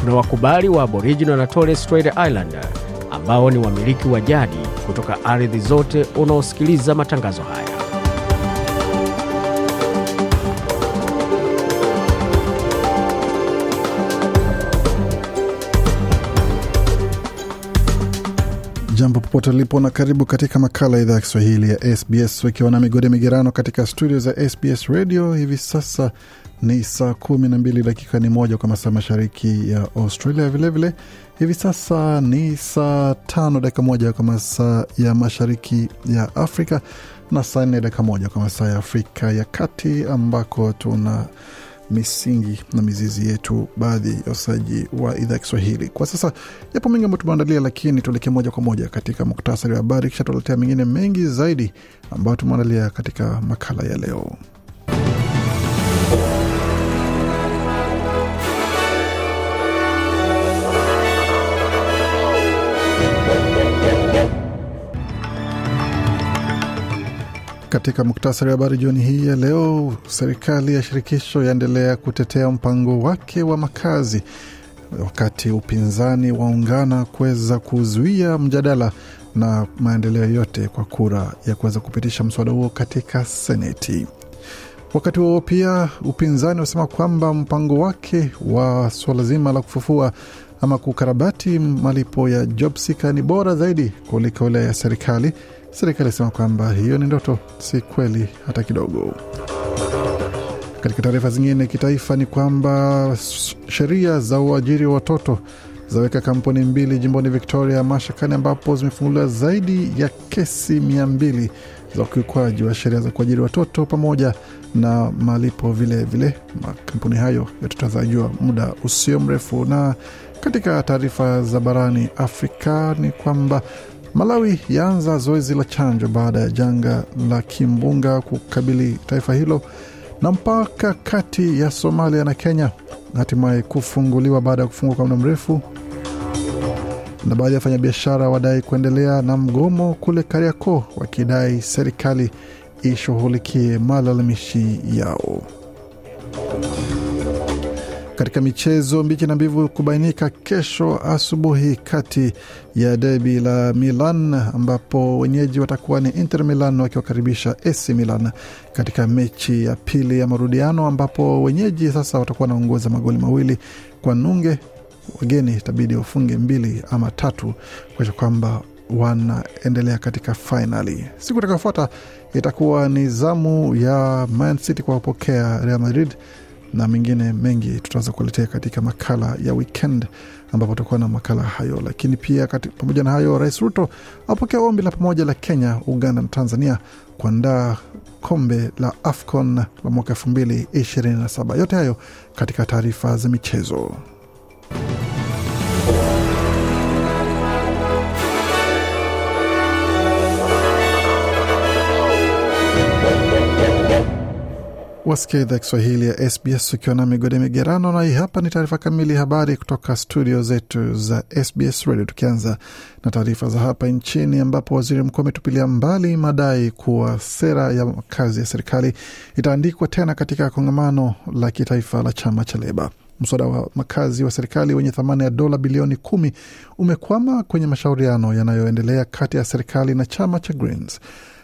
kuna wakubali wa Aboriginal na Torres Strait Islander ambao ni wamiliki wa jadi kutoka ardhi zote unaosikiliza matangazo haya. Jambo popote ulipo na karibu katika makala ya idhaa ya Kiswahili ya SBS ukiwa na migode migerano katika studio za SBS Radio. Hivi sasa ni saa kumi na mbili dakika ni moja kwa masaa mashariki ya Australia. Vilevile vile, hivi sasa ni saa tano dakika moja kwa masaa ya mashariki ya Afrika na saa nne dakika moja kwa masaa ya Afrika ya Kati ambako tuna misingi na mizizi yetu baadhi ya usaji wa idhaa ya Kiswahili. Kwa sasa yapo mengi ambayo tumeandalia, lakini tuelekee moja kwa moja katika muktasari wa habari, kisha tuletea mengine mengi zaidi ambayo tumeandalia katika makala ya leo. Katika muktasari wa habari jioni hii ya leo, serikali ya shirikisho yaendelea kutetea mpango wake wa makazi, wakati upinzani waungana kuweza kuzuia mjadala na maendeleo yote kwa kura ya kuweza kupitisha mswada huo katika Seneti. Wakati huo pia upinzani wasema kwamba mpango wake wa suala zima la kufufua ama kukarabati malipo ya job seeker ni bora zaidi kuliko ile ya serikali. Serikali asema kwamba hiyo ni ndoto, si kweli hata kidogo. Katika taarifa zingine kitaifa ni kwamba sheria za uajiri wa watoto zaweka kampuni mbili jimboni Victoria mashakani, ambapo zimefunguliwa zaidi ya kesi mia mbili za ukiukwaji wa sheria za kuajiri watoto pamoja na malipo vilevile vile. Makampuni hayo yatatazajua muda usio mrefu. Na katika taarifa za barani Afrika ni kwamba Malawi yaanza zoezi la chanjo baada ya janga la kimbunga kukabili taifa hilo, na mpaka kati ya Somalia na Kenya hatimaye kufunguliwa baada ya kufungwa kwa muda mrefu, na baadhi ya wafanyabiashara wadai kuendelea na mgomo kule Kariakoo, wakidai serikali ishughulikie malalamishi yao. Katika michezo, mbichi na mbivu kubainika kesho asubuhi kati ya debi la Milan ambapo wenyeji watakuwa ni Inter Milan wakiwakaribisha AC Milan katika mechi ya pili ya marudiano, ambapo wenyeji sasa watakuwa wanaongoza magoli mawili kwa nunge. Wageni itabidi wafunge mbili ama tatu kuakisha kwamba wanaendelea katika fainali. Siku itakayofuata itakuwa ni zamu ya Man City kuwapokea Real Madrid na mengine mengi tutaweza kuletea katika makala ya weekend ambapo tutakuwa na makala hayo. Lakini pia kati, pamoja na hayo, Rais Ruto apokea ombi la pamoja la Kenya, Uganda na Tanzania kuandaa kombe la AFCON la mwaka elfu mbili ishirini na saba. Yote hayo katika taarifa za michezo. Wasikia idhaa Kiswahili ya SBS ukiwa na migode migerano, na hii hapa ni taarifa kamili ya habari kutoka studio zetu za SBS Radio. Tukianza na taarifa za hapa nchini, ambapo waziri mkuu ametupilia mbali madai kuwa sera ya makazi ya serikali itaandikwa tena katika kongamano la kitaifa la chama cha Leba. Mswada wa makazi wa serikali wenye thamani ya dola bilioni kumi umekwama kwenye mashauriano yanayoendelea kati ya serikali na chama cha Greens.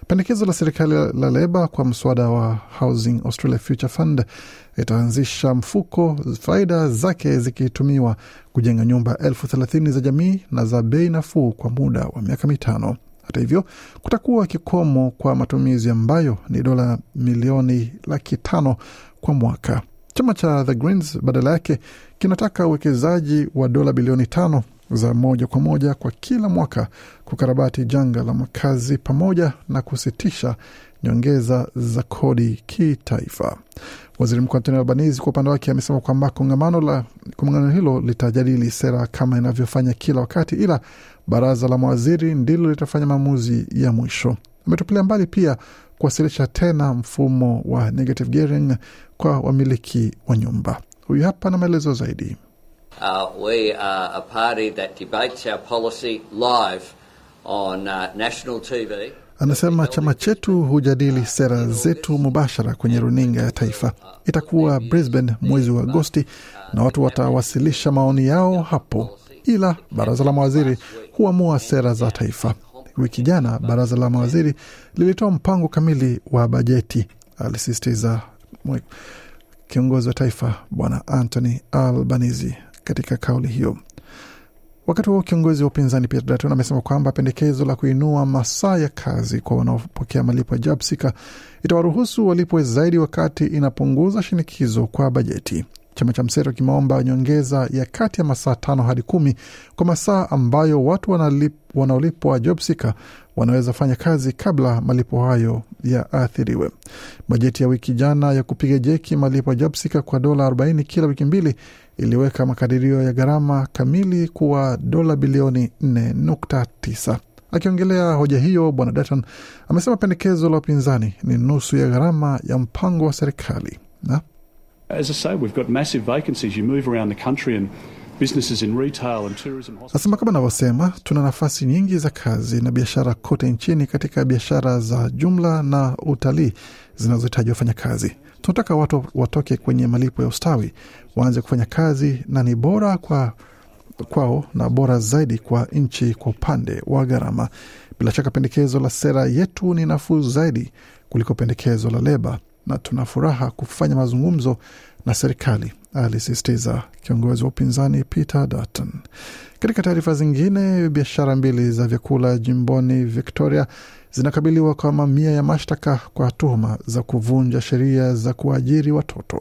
Pendekezo la serikali la Leba kwa mswada wa Housing Australia Future Fund itaanzisha mfuko, faida zake zikitumiwa kujenga nyumba elfu thelathini za jamii na za bei nafuu kwa muda wa miaka mitano. Hata hivyo, kutakuwa kikomo kwa matumizi ambayo ni dola milioni laki tano kwa mwaka. Chama cha The Greens badala yake kinataka uwekezaji wa dola bilioni tano za moja kwa moja kwa kila mwaka kukarabati janga la makazi pamoja na kusitisha nyongeza za kodi kitaifa. Waziri Mkuu Antoni Albanizi kwa upande wake amesema kwamba kongamano la kongamano hilo litajadili sera kama inavyofanya kila wakati, ila baraza la mawaziri ndilo litafanya maamuzi ya mwisho. Ametupilia mbali pia kuwasilisha tena mfumo wa negative gearing kwa wamiliki wa nyumba. Huyu hapa na maelezo zaidi. Uh, we are a party that debates our policy live on uh, national TV. Anasema chama chetu hujadili sera zetu mubashara kwenye runinga ya taifa. Itakuwa Brisbane mwezi wa Agosti na watu watawasilisha maoni yao hapo, ila baraza la mawaziri huamua sera za taifa. Wiki jana baraza la mawaziri lilitoa mpango kamili wa bajeti, alisisitiza kiongozi wa taifa Bwana Anthony Albanese katika kauli hiyo. Wakati huo kiongozi wa upinzani Peter Dutton amesema kwamba pendekezo la kuinua masaa ya kazi kwa wanaopokea malipo ya JobSeeker itawaruhusu walipwe zaidi wakati inapunguza shinikizo kwa bajeti. Chama cha mseto kimeomba nyongeza ya kati ya masaa tano hadi kumi kwa masaa ambayo watu wanaolipwa JobSeeker wanaweza fanya kazi kabla malipo hayo yaathiriwe. Bajeti ya wiki jana ya kupiga jeki malipo ya JobSeeker kwa dola 40 kila wiki mbili iliweka makadirio ya gharama kamili kuwa dola bilioni 4.9. Akiongelea hoja hiyo, Bwana Dutton amesema pendekezo la upinzani ni nusu ya gharama ya mpango wa serikali na As I say, we've got massive vacancies. You move around the country and Nasema kama anavyosema, tuna nafasi nyingi za kazi na biashara kote nchini, katika biashara za jumla na utalii zinazohitaji wafanyakazi. Tunataka watu watoke kwenye malipo ya ustawi, waanze kufanya kazi, na ni bora kwa kwao na bora zaidi kwa nchi kwa upande wa gharama. Bila shaka pendekezo la sera yetu ni nafuu zaidi kuliko pendekezo la Leba na tuna furaha kufanya mazungumzo na serikali, alisisitiza kiongozi wa upinzani Peter Dutton. Katika taarifa zingine, biashara mbili za vyakula jimboni Victoria zinakabiliwa kwa mamia ya mashtaka kwa tuhuma za kuvunja sheria za kuajiri watoto.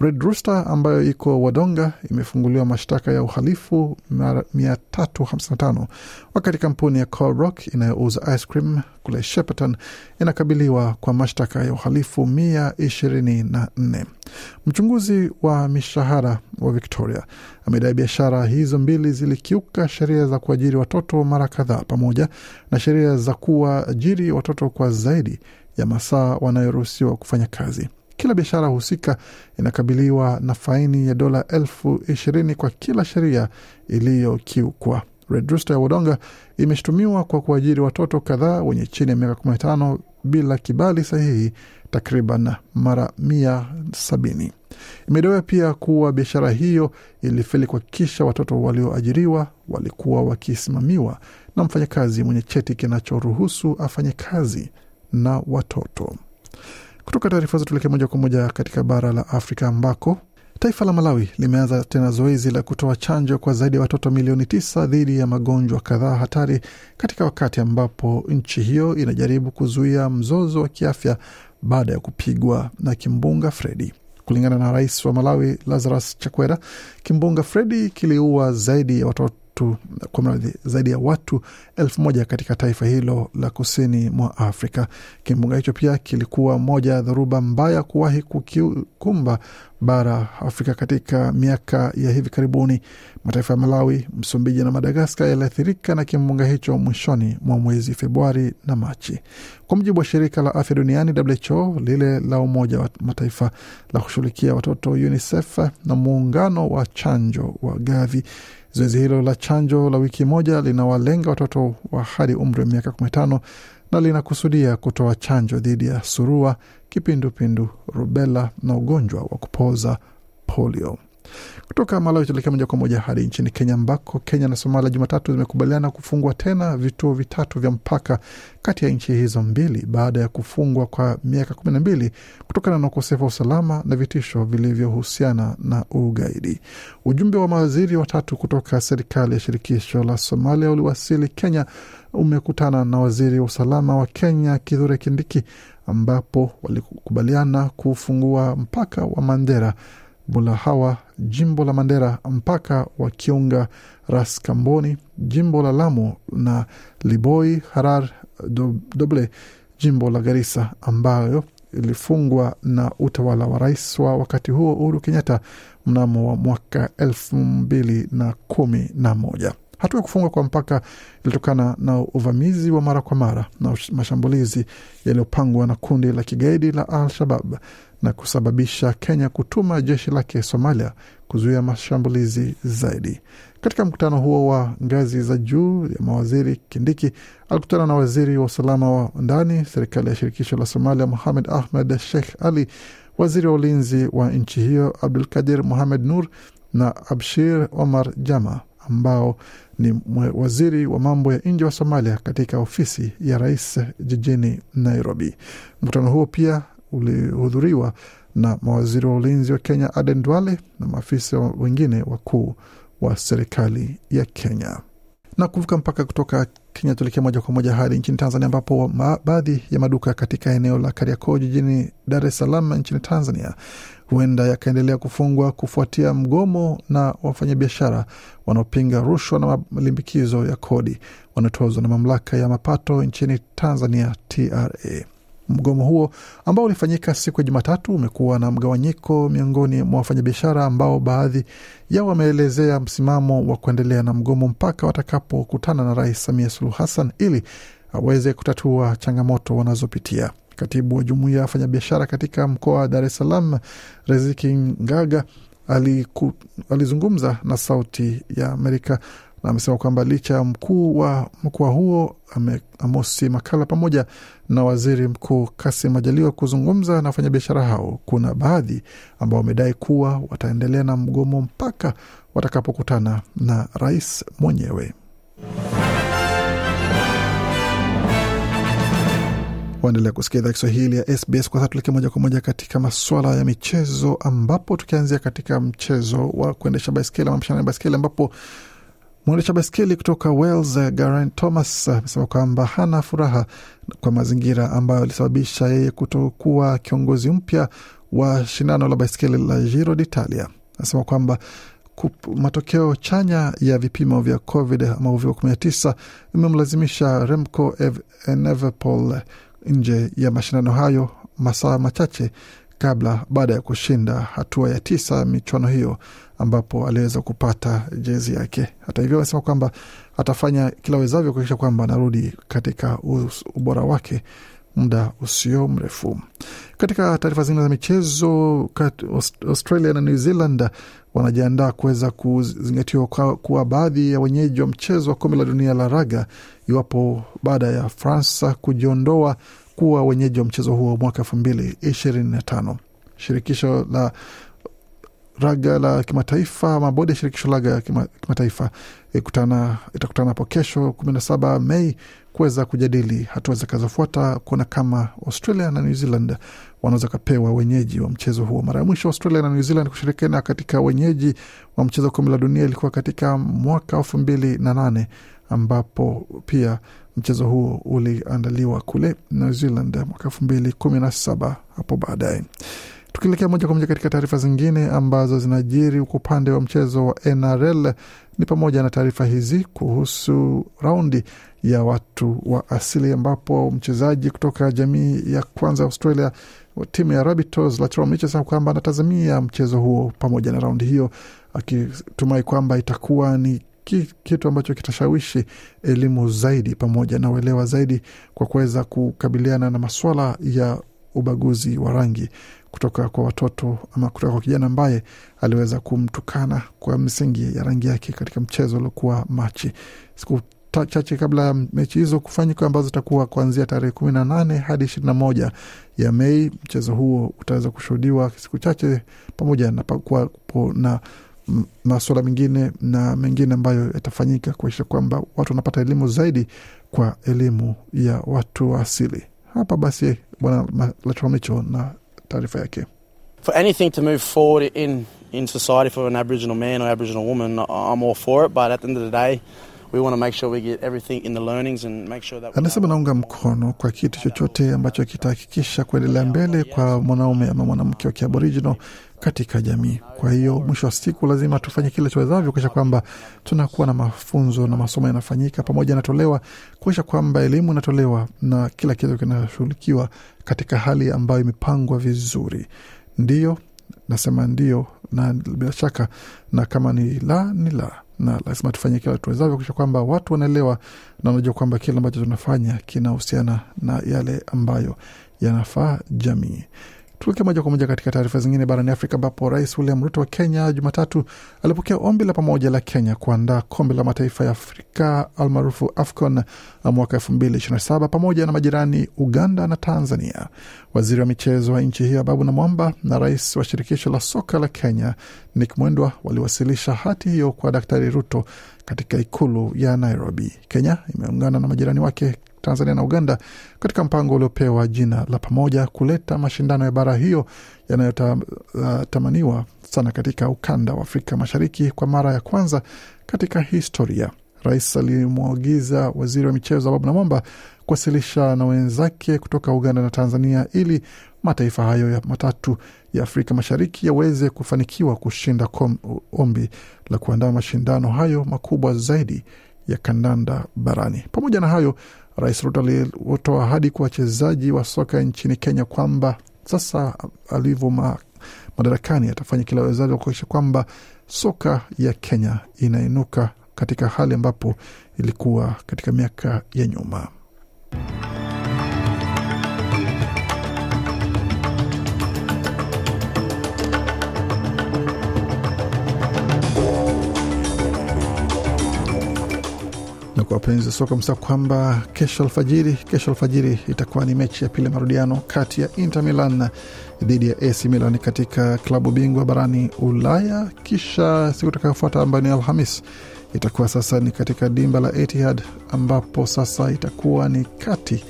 Red Rooster ambayo iko Wadonga imefunguliwa mashtaka ya uhalifu 355 wakati kampuni ya Coral Rock inayouza ice cream kule Shepparton inakabiliwa kwa mashtaka ya uhalifu 124. Mchunguzi wa mishahara wa Victoria amedai biashara hizo mbili zilikiuka sheria za kuajiri watoto mara kadhaa pamoja na sheria za kuwaajiri watoto kwa zaidi ya masaa wanayoruhusiwa kufanya kazi. Kila biashara husika inakabiliwa na faini ya dola elfu ishirini kwa kila sheria iliyokiukwa. Red Rooster ya Wodonga imeshutumiwa kwa kuajiri watoto kadhaa wenye chini ya miaka 15 bila kibali sahihi takriban mara mia sabini. Imedaiwa pia kuwa biashara hiyo ilifeli kuhakikisha watoto walioajiriwa walikuwa wakisimamiwa na mfanyakazi mwenye cheti kinachoruhusu afanye kazi na watoto. Kutoka taarifa hizo tuelekee moja kwa moja katika bara la Afrika ambako taifa la Malawi limeanza tena zoezi la kutoa chanjo kwa zaidi ya watoto milioni tisa dhidi ya magonjwa kadhaa hatari katika wakati ambapo nchi hiyo inajaribu kuzuia mzozo wa kiafya baada ya kupigwa na kimbunga Fredi. Kulingana na rais wa Malawi Lazarus Chakwera, kimbunga Fredi kiliua zaidi ya watoto kwa mradhi zaidi ya watu elfu moja katika taifa hilo la kusini mwa Afrika. Kimbunga hicho pia kilikuwa moja ya dhoruba mbaya kuwahi kukumba bara Afrika katika miaka ya hivi karibuni. Mataifa ya Malawi, Msumbiji na Madagaskar yaliathirika na kimbunga hicho mwishoni mwa mwezi Februari na Machi, kwa mujibu wa shirika la afya duniani WHO, lile la Umoja wa Mataifa la kushughulikia watoto UNICEF na muungano wa chanjo wa Gavi. Zoezi hilo la chanjo la wiki moja linawalenga watoto wa hadi umri wa miaka 15 na linakusudia kutoa chanjo dhidi ya surua, kipindupindu, rubela na ugonjwa wa kupoza polio. Kutoka Malawi tuelekea moja kwa moja hadi nchini Kenya, ambako Kenya na Somalia Jumatatu zimekubaliana kufungua tena vituo vitatu vya mpaka kati ya nchi hizo mbili baada ya kufungwa kwa miaka kumi na mbili kutokana na ukosefu wa usalama na vitisho vilivyohusiana na ugaidi. Ujumbe wa mawaziri watatu kutoka serikali ya shirikisho la Somalia uliwasili Kenya umekutana na waziri wa usalama wa Kenya Kithure Kindiki, ambapo walikubaliana kufungua mpaka wa Mandera Bulahawa jimbo la Mandera, mpaka wa Kiunga, Ras Kamboni, jimbo la Lamu na Liboi, Harar, Doble, jimbo la Garissa ambayo ilifungwa na utawala wa rais wa wakati huo Uhuru Kenyatta mnamo wa mwaka elfu mbili na kumi na moja. Hatua ya kufungwa kwa mpaka ilitokana na uvamizi wa mara kwa mara na mashambulizi yaliyopangwa na kundi la kigaidi la Al-Shabab na kusababisha Kenya kutuma jeshi lake Somalia kuzuia mashambulizi zaidi. Katika mkutano huo wa ngazi za juu ya mawaziri, Kindiki alikutana na waziri wa usalama wa ndani serikali ya shirikisho la Somalia Mohamed Ahmed Sheikh Ali, waziri wa ulinzi wa nchi hiyo Abdul Kadir Mohamed Nur na Abshir Omar Jama ambao ni waziri wa mambo ya nje wa Somalia katika ofisi ya rais jijini Nairobi. Mkutano huo pia ulihudhuriwa na mawaziri wa ulinzi wa Kenya Aden Duale na maafisa wengine wakuu wa serikali ya Kenya. Na kuvuka mpaka kutoka Kenya tuelekea moja kwa moja hadi nchini Tanzania, ambapo baadhi ya maduka katika eneo la Kariakoo jijini Dar es Salaam nchini Tanzania huenda yakaendelea kufungwa kufuatia mgomo na wafanyabiashara wanaopinga rushwa na malimbikizo ya kodi wanaotozwa na mamlaka ya mapato nchini Tanzania, TRA. Mgomo huo ambao ulifanyika siku ya Jumatatu umekuwa na mgawanyiko miongoni mwa wafanyabiashara ambao baadhi yao wameelezea msimamo wa kuendelea na mgomo mpaka watakapokutana na Rais Samia Suluhu Hassan ili aweze kutatua changamoto wanazopitia. Katibu wa jumuiya ya wafanyabiashara katika mkoa wa Dar es Salaam, Riziki Ngaga, aliku, alizungumza na Sauti ya Amerika na amesema kwamba licha ya mkuu wa mkoa huo Amosi Makala pamoja na waziri mkuu Kasim Majaliwa kuzungumza na wafanyabiashara hao, kuna baadhi ambao wamedai kuwa wataendelea na mgomo mpaka watakapokutana na rais mwenyewe. Waendelea kusikia idhaa Kiswahili ya SBS. Kwa sasa tuelekee moja kwa moja katika maswala ya michezo, ambapo tukianzia katika mchezo wa kuendesha baiskeli ama mashindano ya baiskeli ambapo Mwendesha baiskeli kutoka Wales Geraint Thomas amesema kwamba hana furaha kwa mazingira ambayo alisababisha yeye kutokuwa kiongozi mpya wa shindano la baiskeli la Giro d'Italia. Anasema kwamba matokeo chanya ya vipimo vya COVID ama uviko 19 imemlazimisha Remco Evenepoel nje ya mashindano hayo masaa machache kabla baada ya kushinda hatua ya tisa michuano hiyo ambapo aliweza kupata jezi yake. Hata hivyo, amesema kwamba atafanya kila wezavyo kuhakikisha kwamba anarudi katika ubora wake muda usio mrefu. Katika taarifa zingine za michezo, Australia na New Zealand wanajiandaa kuweza kuzingatiwa kuwa baadhi ya wenyeji wa mchezo wa kombe la dunia la raga iwapo baada ya Fransa kujiondoa kuwa wenyeji wa mchezo huo mwaka elfu mbili ishirini na tano. Shirikisho la raga la kimataifa ama bodi ya shirikisho raga ya kimataifa itakutana hapo kesho kumi na saba Mei kuweza kujadili hatua zitakazofuata kuona kama Australia na New Zealand wanaweza kapewa wenyeji wa mchezo huo. Mara ya mwisho Australia na New Zealand kushirikiana katika wenyeji wa mchezo wa kombe la dunia ilikuwa katika mwaka elfu mbili na nane ambapo pia mchezo huo uliandaliwa kule New Zealand mwaka elfu mbili kumi na saba hapo baadaye. Tukielekea moja kwa moja katika taarifa zingine ambazo zinajiri kwa upande wa mchezo wa NRL ni pamoja na taarifa hizi kuhusu raundi ya watu wa asili ambapo mchezaji kutoka jamii ya kwanza Australia timu ya Rabbitohs Latrell Mitchell kwamba anatazamia mchezo huo pamoja na raundi hiyo akitumai kwamba itakuwa ni kitu ambacho kitashawishi elimu zaidi pamoja na uelewa zaidi kwa kuweza kukabiliana na maswala ya ubaguzi wa rangi kutoka kwa watoto ama kutoka kwa kijana ambaye aliweza kumtukana kwa misingi ya rangi yake katika mchezo uliokuwa Machi. Siku chache kabla ya mechi hizo kufanyika ambazo zitakuwa kuanzia tarehe kumi na nane hadi ishirini na moja ya Mei. Mchezo huo utaweza kushuhudiwa siku chache pamoja na kuwapo na masuala mengine na mengine ambayo yatafanyika kuakisha kwamba watu wanapata elimu zaidi kwa elimu ya watu wa asili. Hapa basi Bwana Latromicho na taarifa yake. For anything to move forward in, in society for an Aboriginal man or Aboriginal woman, I'm all for it, but at the end of the day we want to make sure we get everything in the learnings and make sure that we Anasema naunga mkono kwa kitu chochote ambacho kitahakikisha kuendelea mbele kwa mwanaume ama mwanamke wa kiaborijino katika jamii. Kwa hiyo mwisho wa siku lazima tufanye kile tuwezavyo kuisha kwamba tunakuwa na mafunzo na masomo yanafanyika pamoja yanatolewa, kuisha kwamba elimu inatolewa na kila kitu kinashughulikiwa katika hali ambayo imepangwa vizuri. Ndio nasema ndio, na bila shaka, na kama ni la ni la, na lazima tufanye kila tuwezavyo kuakisha kwamba watu wanaelewa na wanajua kwamba kile ambacho tunafanya kinahusiana na yale ambayo yanafaa jamii. Tuelekee moja kwa moja katika taarifa zingine barani Afrika, ambapo Rais William Ruto wa Kenya Jumatatu alipokea ombi la pamoja la Kenya kuandaa kombe la mataifa ya Afrika almaarufu AFCON mwaka elfu mbili ishirini na saba pamoja na majirani Uganda na Tanzania. Waziri wa michezo wa nchi hiyo Ababu Namwamba na rais wa shirikisho la soka la Kenya Nick Mwendwa waliwasilisha hati hiyo kwa Daktari Ruto katika ikulu ya Nairobi. Kenya imeungana na majirani wake Tanzania na Uganda katika mpango uliopewa jina la pamoja kuleta mashindano ya bara hiyo yanayotamaniwa uh, sana katika ukanda wa Afrika Mashariki kwa mara ya kwanza katika historia. Rais alimwagiza waziri wa michezo Ababu Namwamba kuwasilisha na wenzake kutoka Uganda na Tanzania ili mataifa hayo ya matatu ya Afrika Mashariki yaweze kufanikiwa kushinda kom, ombi la kuandaa mashindano hayo makubwa zaidi ya kandanda barani. Pamoja na hayo, Rais Ruto alitoa ahadi kwa wachezaji wa soka nchini Kenya kwamba sasa alivyo ma, madarakani atafanya kila wezavyo kuakisha kwamba soka ya Kenya inainuka katika hali ambapo ilikuwa katika miaka ya nyuma. Kwa wapenzi wa soka msa kwamba kesho alfajiri, kesho alfajiri itakuwa ni mechi ya pili marudiano kati ya Inter Milan dhidi ya AC Milan katika klabu bingwa barani Ulaya. Kisha siku itakayofuata ambayo ni Alhamis itakuwa sasa ni katika dimba la Etihad ambapo sasa itakuwa ni kati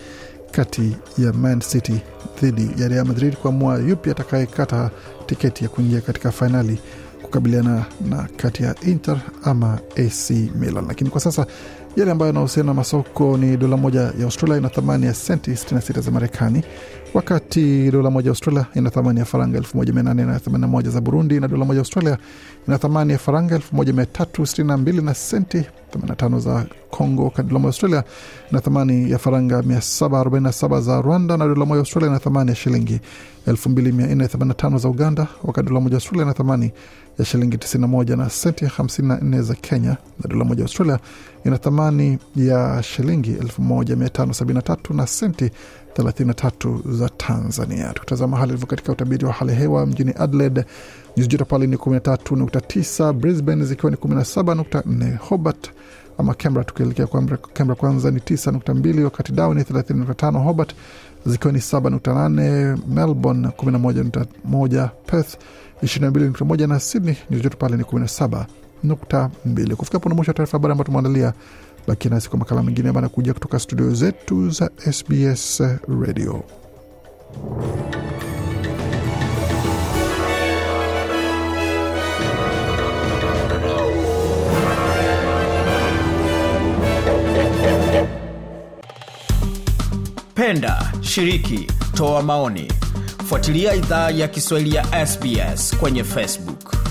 kati ya Man City dhidi ya Real Madrid kuamua yupi atakayekata tiketi ya kuingia katika fainali kukabiliana na kati ya Inter ama AC Milan. Lakini kwa sasa yale ambayo yanahusiana na masoko ni dola moja ya Australia ina thamani ya senti 66 za Marekani, wakati dola moja Australia ina thamani ya faranga 1881 za Burundi, na dola moja Australia ina thamani ya faranga 1362 na senti 85 za Congo, dola moja Australia ina thamani ya faranga 747 za Rwanda, na dola moja Australia ina thamani ya shilingi 2485 za Uganda, wakati dola moja Australia ina thamani ya shilingi 91 na senti 54 za Kenya, na dola moja Australia ina thamani ya shilingi 1573 na senti 33 za Tanzania. Tukitazama hali ilivyo katika utabiri wa hali hewa mjini Adelaide, nyuzi joto pale ni 13.9, Brisbane zikiwa ni 17.4, Hobart ama Canberra tukielekea Canberra kwanza ni 9.2, wakati Darwin 30.5, Hobart zikiwa ni 7.8, Melbourne 11.1, Perth 22.1 na Sydney nyuzi joto pale ni 17.2. Kufika hapo na mwisho wa taarifa habari ambayo tumeandalia. Bakia nasi kwa makala mengine ambayo anakuja kutoka studio zetu za SBS Radio. Penda, shiriki, toa maoni, fuatilia idhaa ya Kiswahili ya SBS kwenye Facebook.